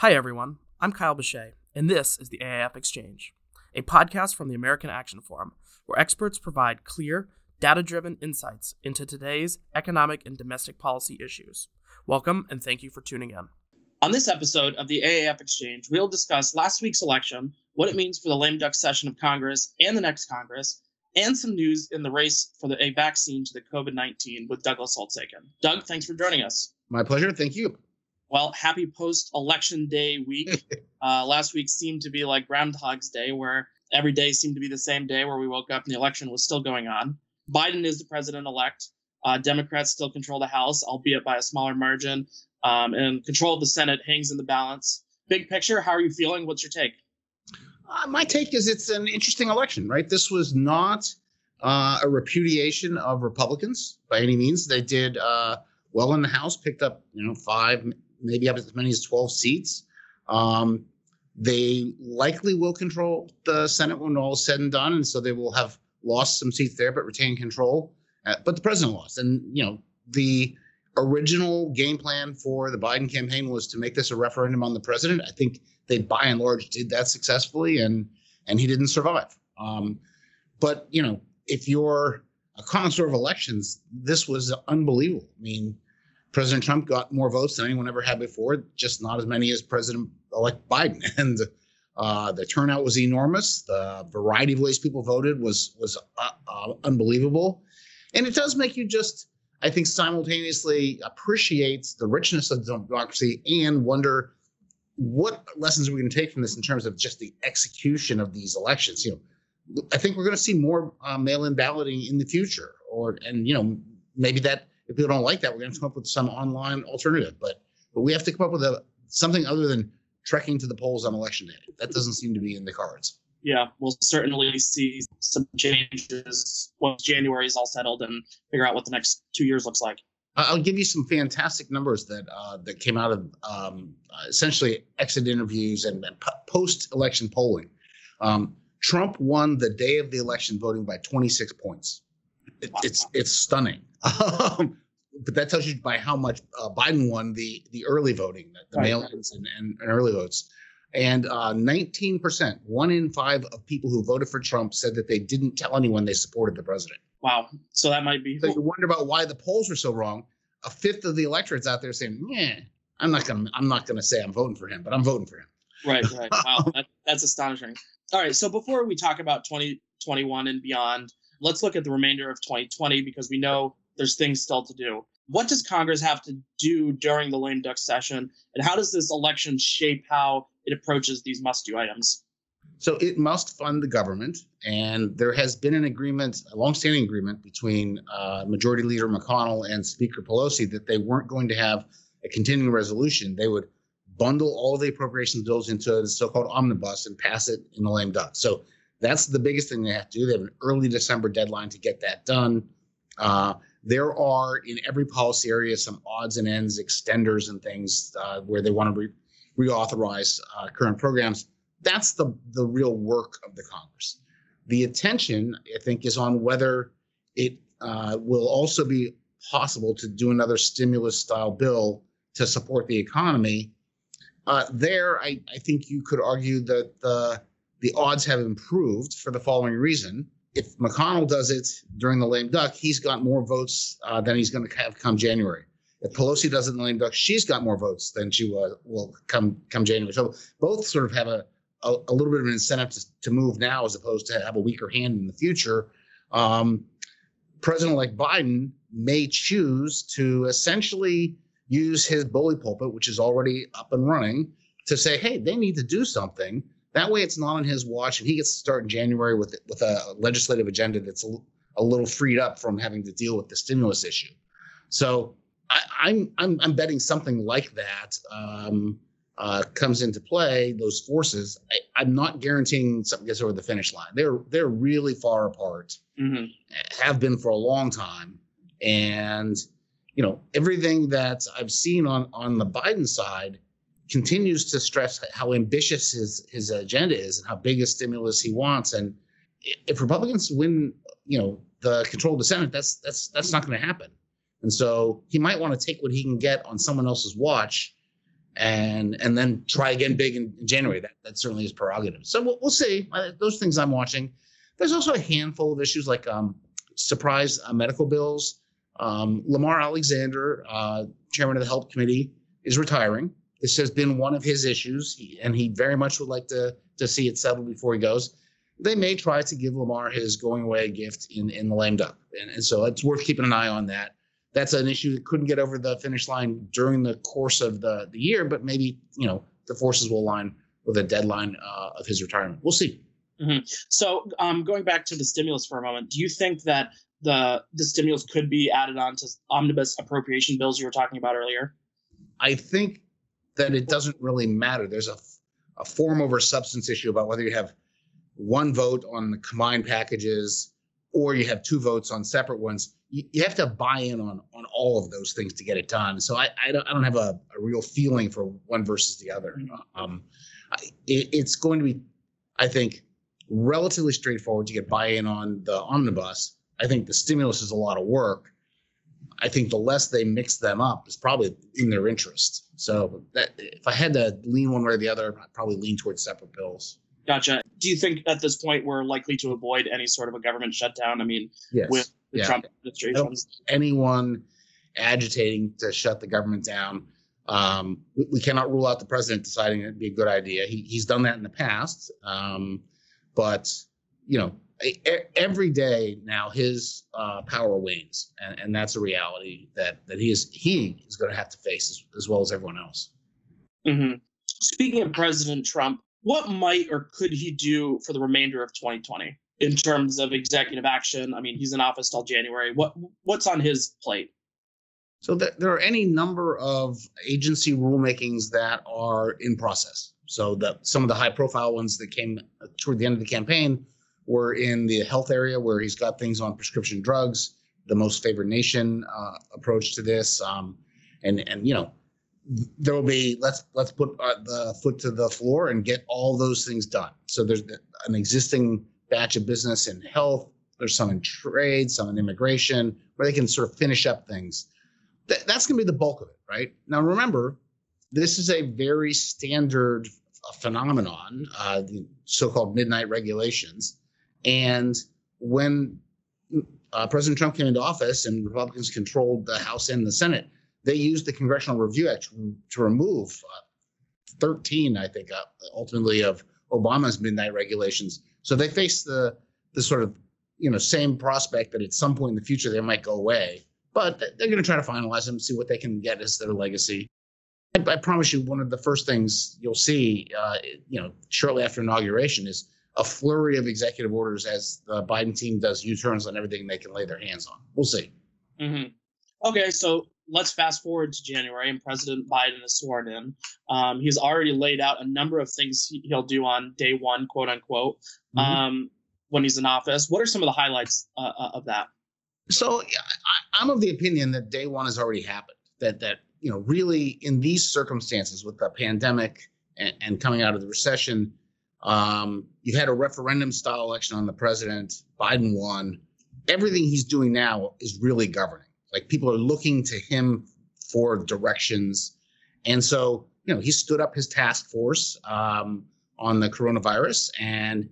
Hi, everyone. I'm Kyle Bechet, and this is the AAF Exchange, a podcast from the American Action Forum, where experts provide clear, data driven insights into today's economic and domestic policy issues. Welcome, and thank you for tuning in. On this episode of the AAF Exchange, we'll discuss last week's election, what it means for the lame duck session of Congress and the next Congress, and some news in the race for the, a vaccine to the COVID 19 with Douglas Holtz-Eakin. Doug, thanks for joining us. My pleasure. Thank you. Well, happy post election day week. uh, last week seemed to be like Groundhog's Day, where every day seemed to be the same day where we woke up and the election was still going on. Biden is the president elect. Uh, Democrats still control the House, albeit by a smaller margin. Um, and control of the Senate hangs in the balance. Big picture, how are you feeling? What's your take? Uh, my take is it's an interesting election, right? This was not uh, a repudiation of Republicans by any means. They did uh, well in the House, picked up you know five, maybe up as many as 12 seats. Um, they likely will control the Senate when all is said and done, and so they will have lost some seats there, but retain control. Uh, but the president lost, and you know the original game plan for the Biden campaign was to make this a referendum on the president. I think they, by and large, did that successfully, and and he didn't survive. Um, but you know, if you're a connoisseur of elections, this was unbelievable. I mean, President Trump got more votes than anyone ever had before, just not as many as President elect Biden. And uh, the turnout was enormous. The variety of ways people voted was was uh, uh, unbelievable, and it does make you just, I think, simultaneously appreciate the richness of democracy and wonder what lessons are we going to take from this in terms of just the execution of these elections. You know, I think we're going to see more uh, mail-in balloting in the future, or and you know maybe that if people don't like that, we're going to come up with some online alternative. But but we have to come up with a something other than trekking to the polls on election day. That doesn't seem to be in the cards. Yeah, we'll certainly see some changes once January is all settled and figure out what the next two years looks like. I'll give you some fantastic numbers that uh, that came out of um, essentially exit interviews and, and post-election polling. Um, Trump won the day of the election voting by 26 points. It, wow. It's it's stunning. Um, but that tells you by how much uh, Biden won the the early voting, the right. mail-ins and, and, and, early votes. And uh, 19%, one in five of people who voted for Trump said that they didn't tell anyone they supported the president. Wow. So that might be. So you wonder about why the polls were so wrong. A fifth of the electorate's out there saying, "Yeah, I'm not gonna, I'm not gonna say I'm voting for him, but I'm voting for him." Right. Right. Wow. that, that's astonishing. All right. So before we talk about 2021 and beyond, let's look at the remainder of 2020 because we know there's things still to do. What does Congress have to do during the lame duck session, and how does this election shape how it approaches these must-do items? So it must fund the government, and there has been an agreement, a longstanding agreement between uh, Majority Leader McConnell and Speaker Pelosi that they weren't going to have a continuing resolution. They would bundle all the appropriations bills into the so-called omnibus and pass it in the lame duck. So that's the biggest thing they have to do. They have an early December deadline to get that done. Uh, there are in every policy area some odds and ends, extenders, and things uh, where they want to re- reauthorize uh, current programs. That's the the real work of the Congress. The attention, I think, is on whether it uh, will also be possible to do another stimulus style bill to support the economy. Uh, there, I, I think you could argue that the the odds have improved for the following reason if McConnell does it during the lame duck, he's got more votes uh, than he's going to have come January. If Pelosi does it in the lame duck, she's got more votes than she will, will come come January. So both sort of have a, a, a little bit of an incentive to, to, move now as opposed to have a weaker hand in the future. Um, President like Biden may choose to essentially use his bully pulpit, which is already up and running, to say, hey, they need to do something that way, it's not on his watch, and he gets to start in January with with a legislative agenda that's a, a little freed up from having to deal with the stimulus issue. So I, am I'm, I'm I'm betting something like that um, uh, comes into play. Those forces. I, am not guaranteeing something gets over the finish line. They're they're really far apart. Mm-hmm. Have been for a long time, and you know everything that I've seen on on the Biden side continues to stress how ambitious his his agenda is and how big a stimulus he wants. And if Republicans win, you know, the control of the Senate, that's that's that's not going to happen. And so he might want to take what he can get on someone else's watch and and then try again big in, January. That that certainly is prerogative. So we'll, we'll see. Uh, those things I'm watching. There's also a handful of issues like um, surprise uh, medical bills. Um, Lamar Alexander, uh, chairman of the health committee, is retiring. This has been one of his issues, and he very much would like to to see it settled before he goes. They may try to give Lamar his going away gift in in the lame duck, and, and so it's worth keeping an eye on that that's an issue that couldn't get over the finish line during the course of the, the year, but maybe, you know, the forces will align with a deadline uh, of his retirement. We'll see. Mm-hmm. So, um, going back to the stimulus for a moment, do you think that the the stimulus could be added on to omnibus appropriation bills you were talking about earlier? I think that it doesn't really matter. There's a, a form over substance issue about whether you have one vote on the combined packages or you have two votes on separate ones you, you have to buy in on on all of those things to get it done. So I I don't, I don't have a, a real feeling for one versus the other. Mm-hmm. Um, it, it's going to be, I think, relatively straightforward to get buy-in on the omnibus. I think the stimulus is a lot of work. I think the less they mix them up is probably in their interest. So that, if I had to lean one way or the other, I'd probably lean towards separate bills. Gotcha. Do you think at this point we're likely to avoid any sort of a government shutdown? I mean, yes. with the yeah. Trump administration. Anyone agitating to shut the government down. Um, we, we, cannot rule out the president deciding it'd be a good idea. He, he's done that in the past. Um, but, you know, every day now his uh, power wanes. And, and, that's a reality that, that he is, he is going to have to face as, as, well as everyone else. Mm-hmm. Speaking of President Trump, what might or could he do for the remainder of 2020? in terms of executive action. I mean, he's in office till January. What what's on his plate? So th- there are any number of agency rulemakings that are in process. So that some of the high profile ones that came toward the end of the campaign were in the health area where he's got things on prescription drugs, the most favored nation uh, approach to this, um, and and you know there will be let's let's put uh, the foot to the floor and get all those things done. So there's an existing batch of business in health. There's some in trade, some in immigration, where they can sort of finish up things. Th- that's going to be the bulk of it, right? Now, remember, this is a very standard phenomenon, uh, the so-called midnight regulations. And when uh, President Trump came into office and Republicans controlled the House and the Senate, they used the Congressional Review Act to, remove uh, 13, I think, uh, ultimately of Obama's midnight regulations so they face the the sort of you know same prospect that at some point in the future they might go away, but they're going to try to finalize them, see what they can get as their legacy. I, I promise you, one of the first things you'll see, uh, you know, shortly after inauguration is a flurry of executive orders as the Biden team does U-turns on everything they can lay their hands on. We'll see. Mm-hmm. Okay, so let's fast forward to January, and President Biden is sworn in. Um, he's already laid out a number of things he, will do on day one, quote unquote, mm-hmm. um, when he's in office. What are some of the highlights uh, uh of that? So I, I'm of the opinion that day one has already happened. That that you know really in these circumstances with the pandemic and, and coming out of the recession, um, you had a referendum style election on the president. Biden won. Everything he's doing now is really governing like people are looking to him for directions. And so, you know, he stood up his task force um, on the coronavirus and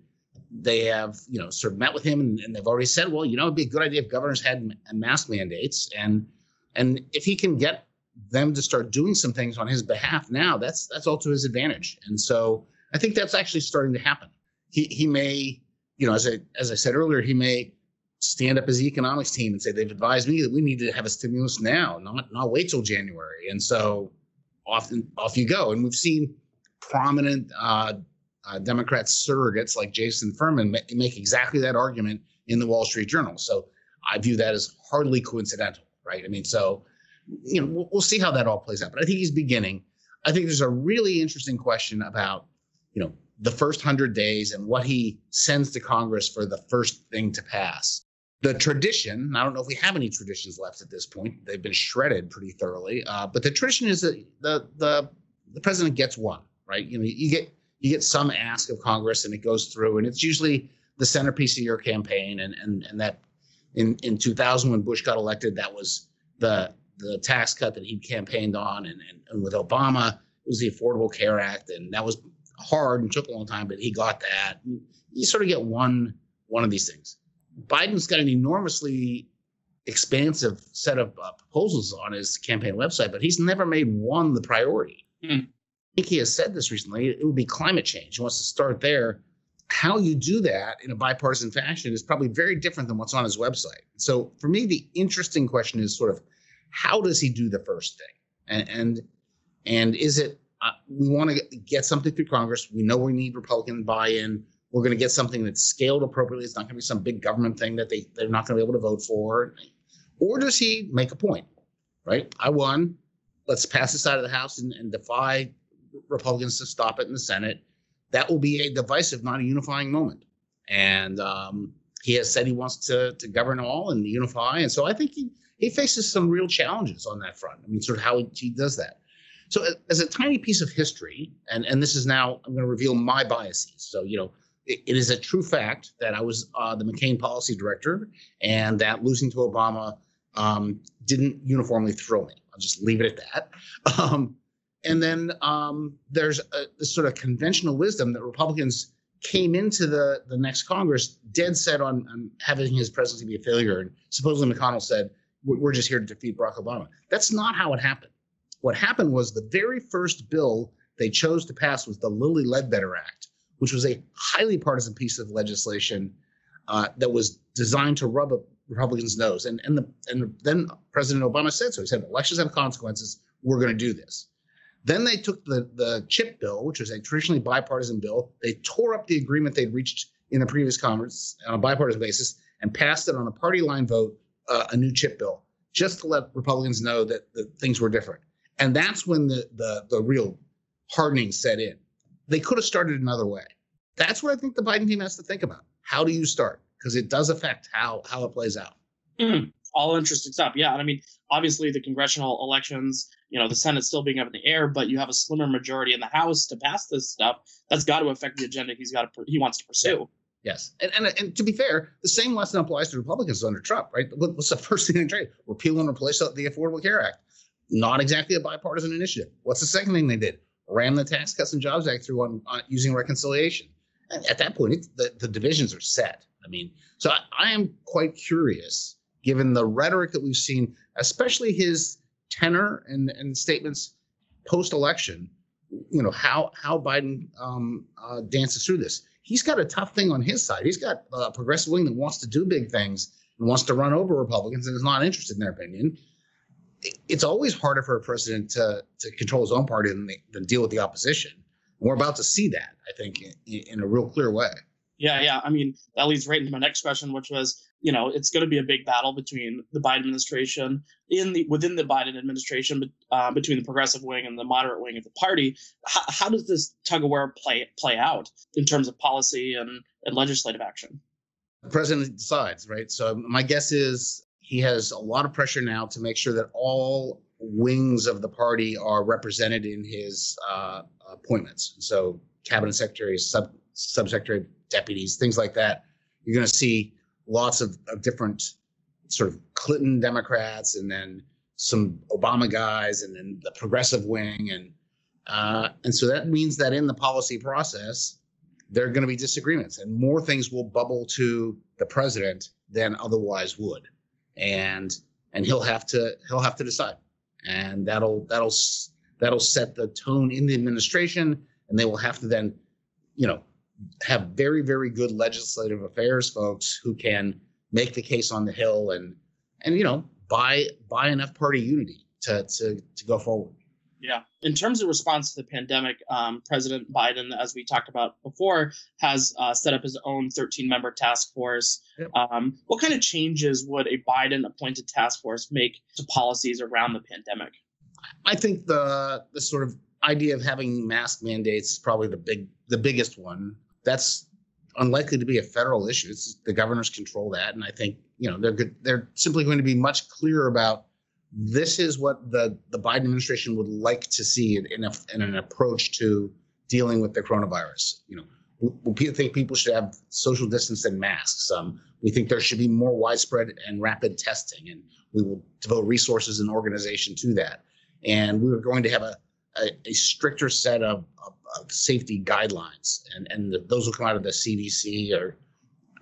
they have, you know, sort of met with him and, and, they've already said, well, you know, it'd be a good idea if governors had mask mandates. And and if he can get them to start doing some things on his behalf now, that's that's all to his advantage. And so I think that's actually starting to happen. He he may, you know, as I as I said earlier, he may stand up as the economics team and say they've advised me that we need to have a stimulus now, not not wait till January. And so often off you go. And we've seen prominent uh, uh, Democrat surrogates like Jason Furman make exactly that argument in the Wall Street Journal. So I view that as hardly coincidental, right? I mean, so you know we'll, we'll see how that all plays out. But I think he's beginning. I think there's a really interesting question about you know the first hundred days and what he sends to Congress for the first thing to pass. The tradition i don't know if we have any traditions left at this point. They've been shredded pretty thoroughly. Uh, but the tradition is that the the the president gets one right? You know you get you get some ask of congress and it goes through and it's usually the centerpiece of your campaign and and and that in in 2000 when bush got elected that was the the tax cut that he campaigned on and, and, and with obama. It was the Affordable Care Act, and that was hard and took a long time, but he got that. You sort of get one one of these things. Biden's got an enormously expansive set of uh, proposals on his campaign website, but he's never made one the priority. Mm. I think he has said this recently. It would be climate change. He wants to start there. How you do that in a bipartisan fashion is probably very different than what's on his website. So for me, the interesting question is sort of how does he do the first thing, and and, and is it uh, we want to get something through Congress? We know we need Republican buy-in we're going to get something that's scaled appropriately. It's not going to be some big government thing that they, they're not going to be able to vote for. Or does he make a point, right? I won. Let's pass this out of the House and, and defy Republicans to stop it in the Senate. That will be a divisive, not a unifying moment. And um, he has said he wants to, to govern all and unify. And so I think he, he faces some real challenges on that front. I mean, sort of how he, he does that. So as a tiny piece of history, and, and this is now, I'm going to reveal my biases. So, you know, it is a true fact that I was uh, the McCain policy director and that losing to Obama um, didn't uniformly thrill me. I'll just leave it at that. Um, and then um, there's a, this sort of conventional wisdom that Republicans came into the, the next Congress dead set on, on having his presidency be a failure. And supposedly McConnell said, we're just here to defeat Barack Obama. That's not how it happened. What happened was the very first bill they chose to pass was the Lilly Ledbetter Act, which was a highly partisan piece of legislation uh, that was designed to rub a Republicans' nose. And and the and then President Obama said so. He said elections have consequences. We're going to do this. Then they took the the chip bill, which was a traditionally bipartisan bill. They tore up the agreement they'd reached in the previous Congress on a bipartisan basis and passed it on a party line vote, uh, a new chip bill, just to let Republicans know that, that things were different. And that's when the the the real hardening set in. They could have started another way. That's what I think the Biden team has to think about. How do you start? Because it does affect how how it plays out. Mm, all interesting stuff. Yeah, and I mean, obviously the congressional elections, you know, the Senate's still being up in the air, but you have a slimmer majority in the House to pass this stuff. That's got to affect the agenda he's got to he wants to pursue. Yes, and, and and to be fair, the same lesson applies to Republicans under Trump, right? What's the first thing they trade? Repeal and replace the Affordable Care Act. Not exactly a bipartisan initiative. What's the second thing they did? ran the Tax Cuts and Jobs Act through on, on using reconciliation. And at that point, the, the divisions are set. I mean, so I, I am quite curious, given the rhetoric that we've seen, especially his tenor and, and statements post-election, you know how how Biden um, uh, dances through this. He's got a tough thing on his side. He's got a progressive wing that wants to do big things and wants to run over Republicans and is not interested in their opinion it's always harder for a president to to control his own party than, than deal with the opposition. And we're about to see that, I think, in, in a real clear way. Yeah, yeah. I mean, that leads right into my next question, which was, you know, it's going to be a big battle between the Biden administration in the within the Biden administration, but uh, between the progressive wing and the moderate wing of the party. How, how does this tug of war play play out in terms of policy and, and legislative action? The president decides, right? So my guess is he has a lot of pressure now to make sure that all wings of the party are represented in his uh, appointments. So cabinet secretaries, sub subsecretary deputies, things like that. You're going to see lots of, of different sort of Clinton Democrats, and then some Obama guys, and then the progressive wing, and uh, and so that means that in the policy process, there are going to be disagreements, and more things will bubble to the president than otherwise would and and he'll have to he'll have to decide, and that'll that'll that'll set the tone in the administration, and they will have to then, you know, have very very good legislative affairs folks who can make the case on the hill and and you know buy buy enough party unity to to to go forward. Yeah. In terms of response to the pandemic, um, President Biden, as we talked about before, has uh, set up his own 13 member task force. Yep. Um, what kind of changes would a Biden appointed task force make to policies around the pandemic? I think the the sort of idea of having mask mandates is probably the big the biggest one. That's unlikely to be a federal issue. It's, the governors control that, and I think you know they're good, they're simply going to be much clearer about this is what the, the Biden administration would like to see in, in, a, in an approach to dealing with the coronavirus. You know, we, think people should have social distance and masks. Um, we think there should be more widespread and rapid testing, and we will devote resources and organization to that. And we are going to have a, a, a stricter set of, of, of, safety guidelines, and and the, those will come out of the CDC or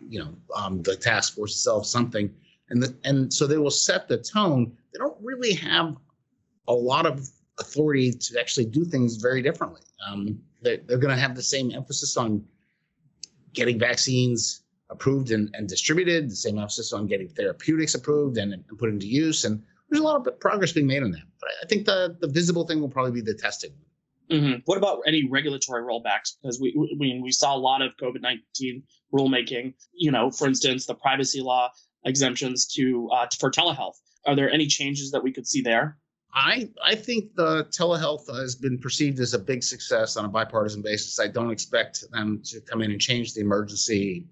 you know um, the task force itself, something, and the, and so they will set the tone. They don't really have a lot of authority to actually do things very differently. Um, they're, they're going to have the same emphasis on getting vaccines approved and, and distributed, the same emphasis on getting therapeutics approved and, and put into use. And there's a lot of progress being made on that. But I think the, the visible thing will probably be the testing. Mm-hmm. What about any regulatory rollbacks? Because we, we we saw a lot of COVID nineteen rulemaking. You know, for instance, the privacy law exemptions to uh, for telehealth. Are there any changes that we could see there? I I think the telehealth has been perceived as a big success on a bipartisan basis. I don't expect them to come in and change the emergency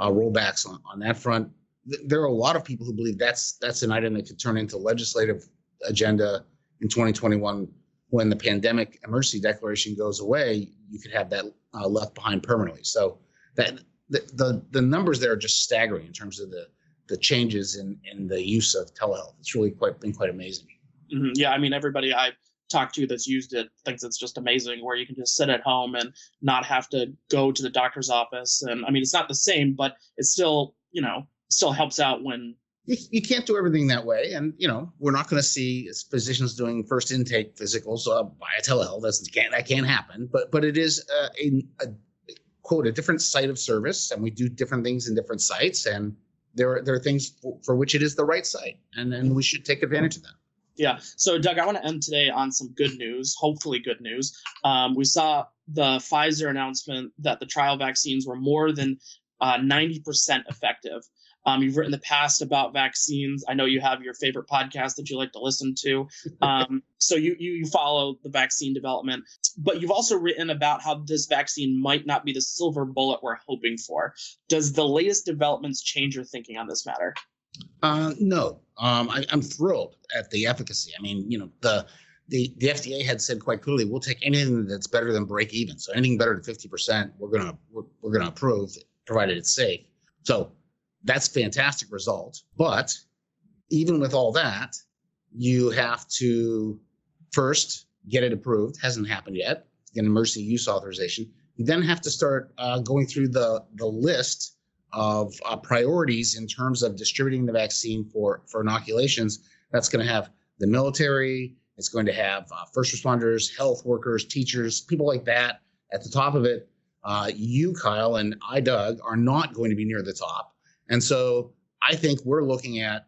uh, rollbacks on, on that front. There are a lot of people who believe that's that's an item that could turn into legislative agenda in 2021 when the pandemic emergency declaration goes away. You could have that uh, left behind permanently. So that the, the the numbers there are just staggering in terms of the the changes in in the use of telehealth. It's really quite been quite amazing. Mm-hmm. Yeah, I mean, everybody I talked to that's used it thinks it's just amazing where you can just sit at home and not have to go to the doctor's office. And I mean, it's not the same, but it still, you know, still helps out when you, you can't do everything that way. And, you know, we're not going to see physicians doing first intake physicals uh, via telehealth. That's, can't, that can't happen. But, but it is uh, a, a, quote, a different site of service. And we do different things in different sites. And there are, there are things for, for which it is the right site. And, and we should take advantage of that. Yeah. So, Doug, I want to end today on some good news, hopefully, good news. Um, we saw the Pfizer announcement that the trial vaccines were more than uh, 90% effective. Um, you've written in the past about vaccines. I know you have your favorite podcast that you like to listen to. Um, so you, you you follow the vaccine development, but you've also written about how this vaccine might not be the silver bullet we're hoping for. Does the latest developments change your thinking on this matter? Uh, no, um, I, am thrilled at the efficacy. I mean, you know, the the the FDA had said quite clearly, we'll take anything that's better than break even. So anything better than 50 percent, we're gonna we're, we're gonna approve, provided it's safe. So that's fantastic result. But even with all that, you have to first get it approved. Hasn't happened yet. Get emergency use authorization. You then have to start uh, going through the the list of uh, priorities in terms of distributing the vaccine for for inoculations. That's going to have the military. It's going to have uh, first responders, health workers, teachers, people like that at the top of it. Uh, you, Kyle, and I, Doug, are not going to be near the top, and so I think we're looking at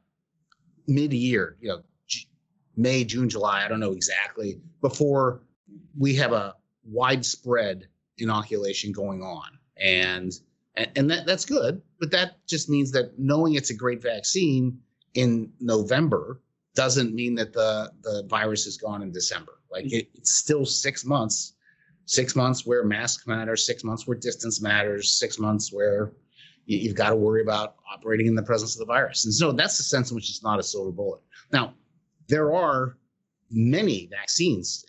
mid-year, you know, G- May, June, July. I don't know exactly before we have a widespread inoculation going on, and and, and that that's good. But that just means that knowing it's a great vaccine in November doesn't mean that the the virus is gone in December. Like it, it's still six months, six months where masks matter, six months where distance matters, six months where you, have got to worry about operating in the presence of the virus. And so that's the sense in which it's not a silver bullet. Now, there are many vaccines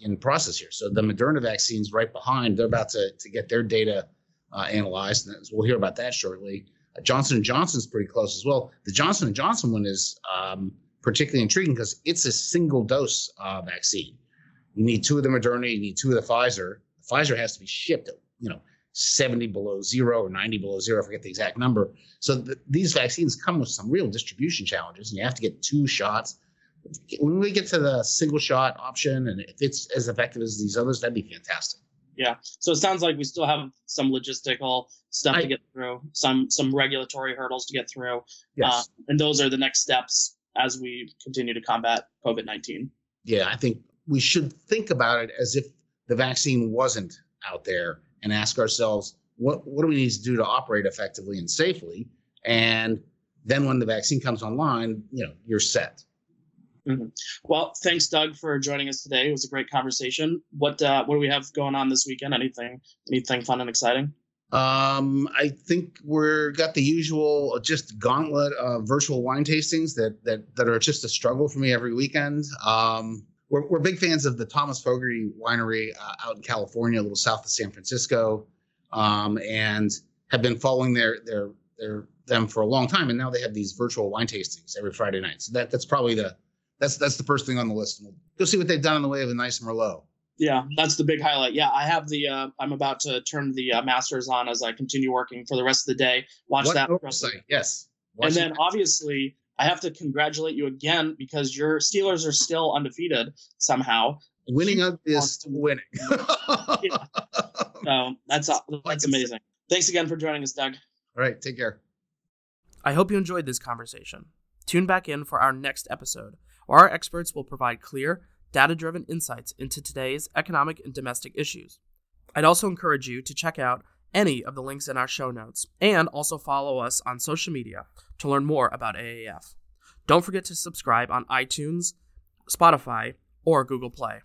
in process here. So the Moderna vaccines right behind, they're about to, to get their data uh, analyzed. And we'll hear about that shortly. Uh, Johnson and Johnson is pretty close as well. The Johnson and Johnson one is um, particularly intriguing because it's a single dose uh, vaccine. You need two of the Moderna, you need two of the Pfizer. The Pfizer has to be shipped at you know 70 below zero or 90 below zero. I forget the exact number. So th- these vaccines come with some real distribution challenges, and you have to get two shots. When we get to the single shot option, and if it's as effective as these others, that'd be fantastic. Yeah. So it sounds like we still have some logistical stuff I, to get through, some some regulatory hurdles to get through. Yes. Uh, and those are the next steps as we continue to combat COVID nineteen. Yeah, I think we should think about it as if the vaccine wasn't out there and ask ourselves what what do we need to do to operate effectively and safely and then when the vaccine comes online you know you're set Mm-hmm. Well, thanks, Doug, for joining us today. It was a great conversation. What uh, what do we have going on this weekend? Anything anything fun and exciting? Um, I think we're got the usual just gauntlet of virtual wine tastings that that that are just a struggle for me every weekend. Um, we're, we're big fans of the Thomas Fogarty Winery uh, out in California, a little south of San Francisco, um, and have been following their their their them for a long time. And now they have these virtual wine tastings every Friday night. So that that's probably the that's that's the first thing on the list. We'll go see what they've done in the way of a nice Merlot. Yeah, that's the big highlight. Yeah, I have the. Uh, I'm about to turn the uh, masters on as I continue working for the rest of the day. Watch what that. Oversight. Yes. Watch and then obviously I have to congratulate you again because your Steelers are still undefeated somehow. Winning up is winning. yeah. So that's uh, that's amazing. Thanks again for joining us, Doug. All right, take care. I hope you enjoyed this conversation. Tune back in for our next episode, where our experts will provide clear, data driven insights into today's economic and domestic issues. I'd also encourage you to check out any of the links in our show notes and also follow us on social media to learn more about AAF. Don't forget to subscribe on iTunes, Spotify, or Google Play.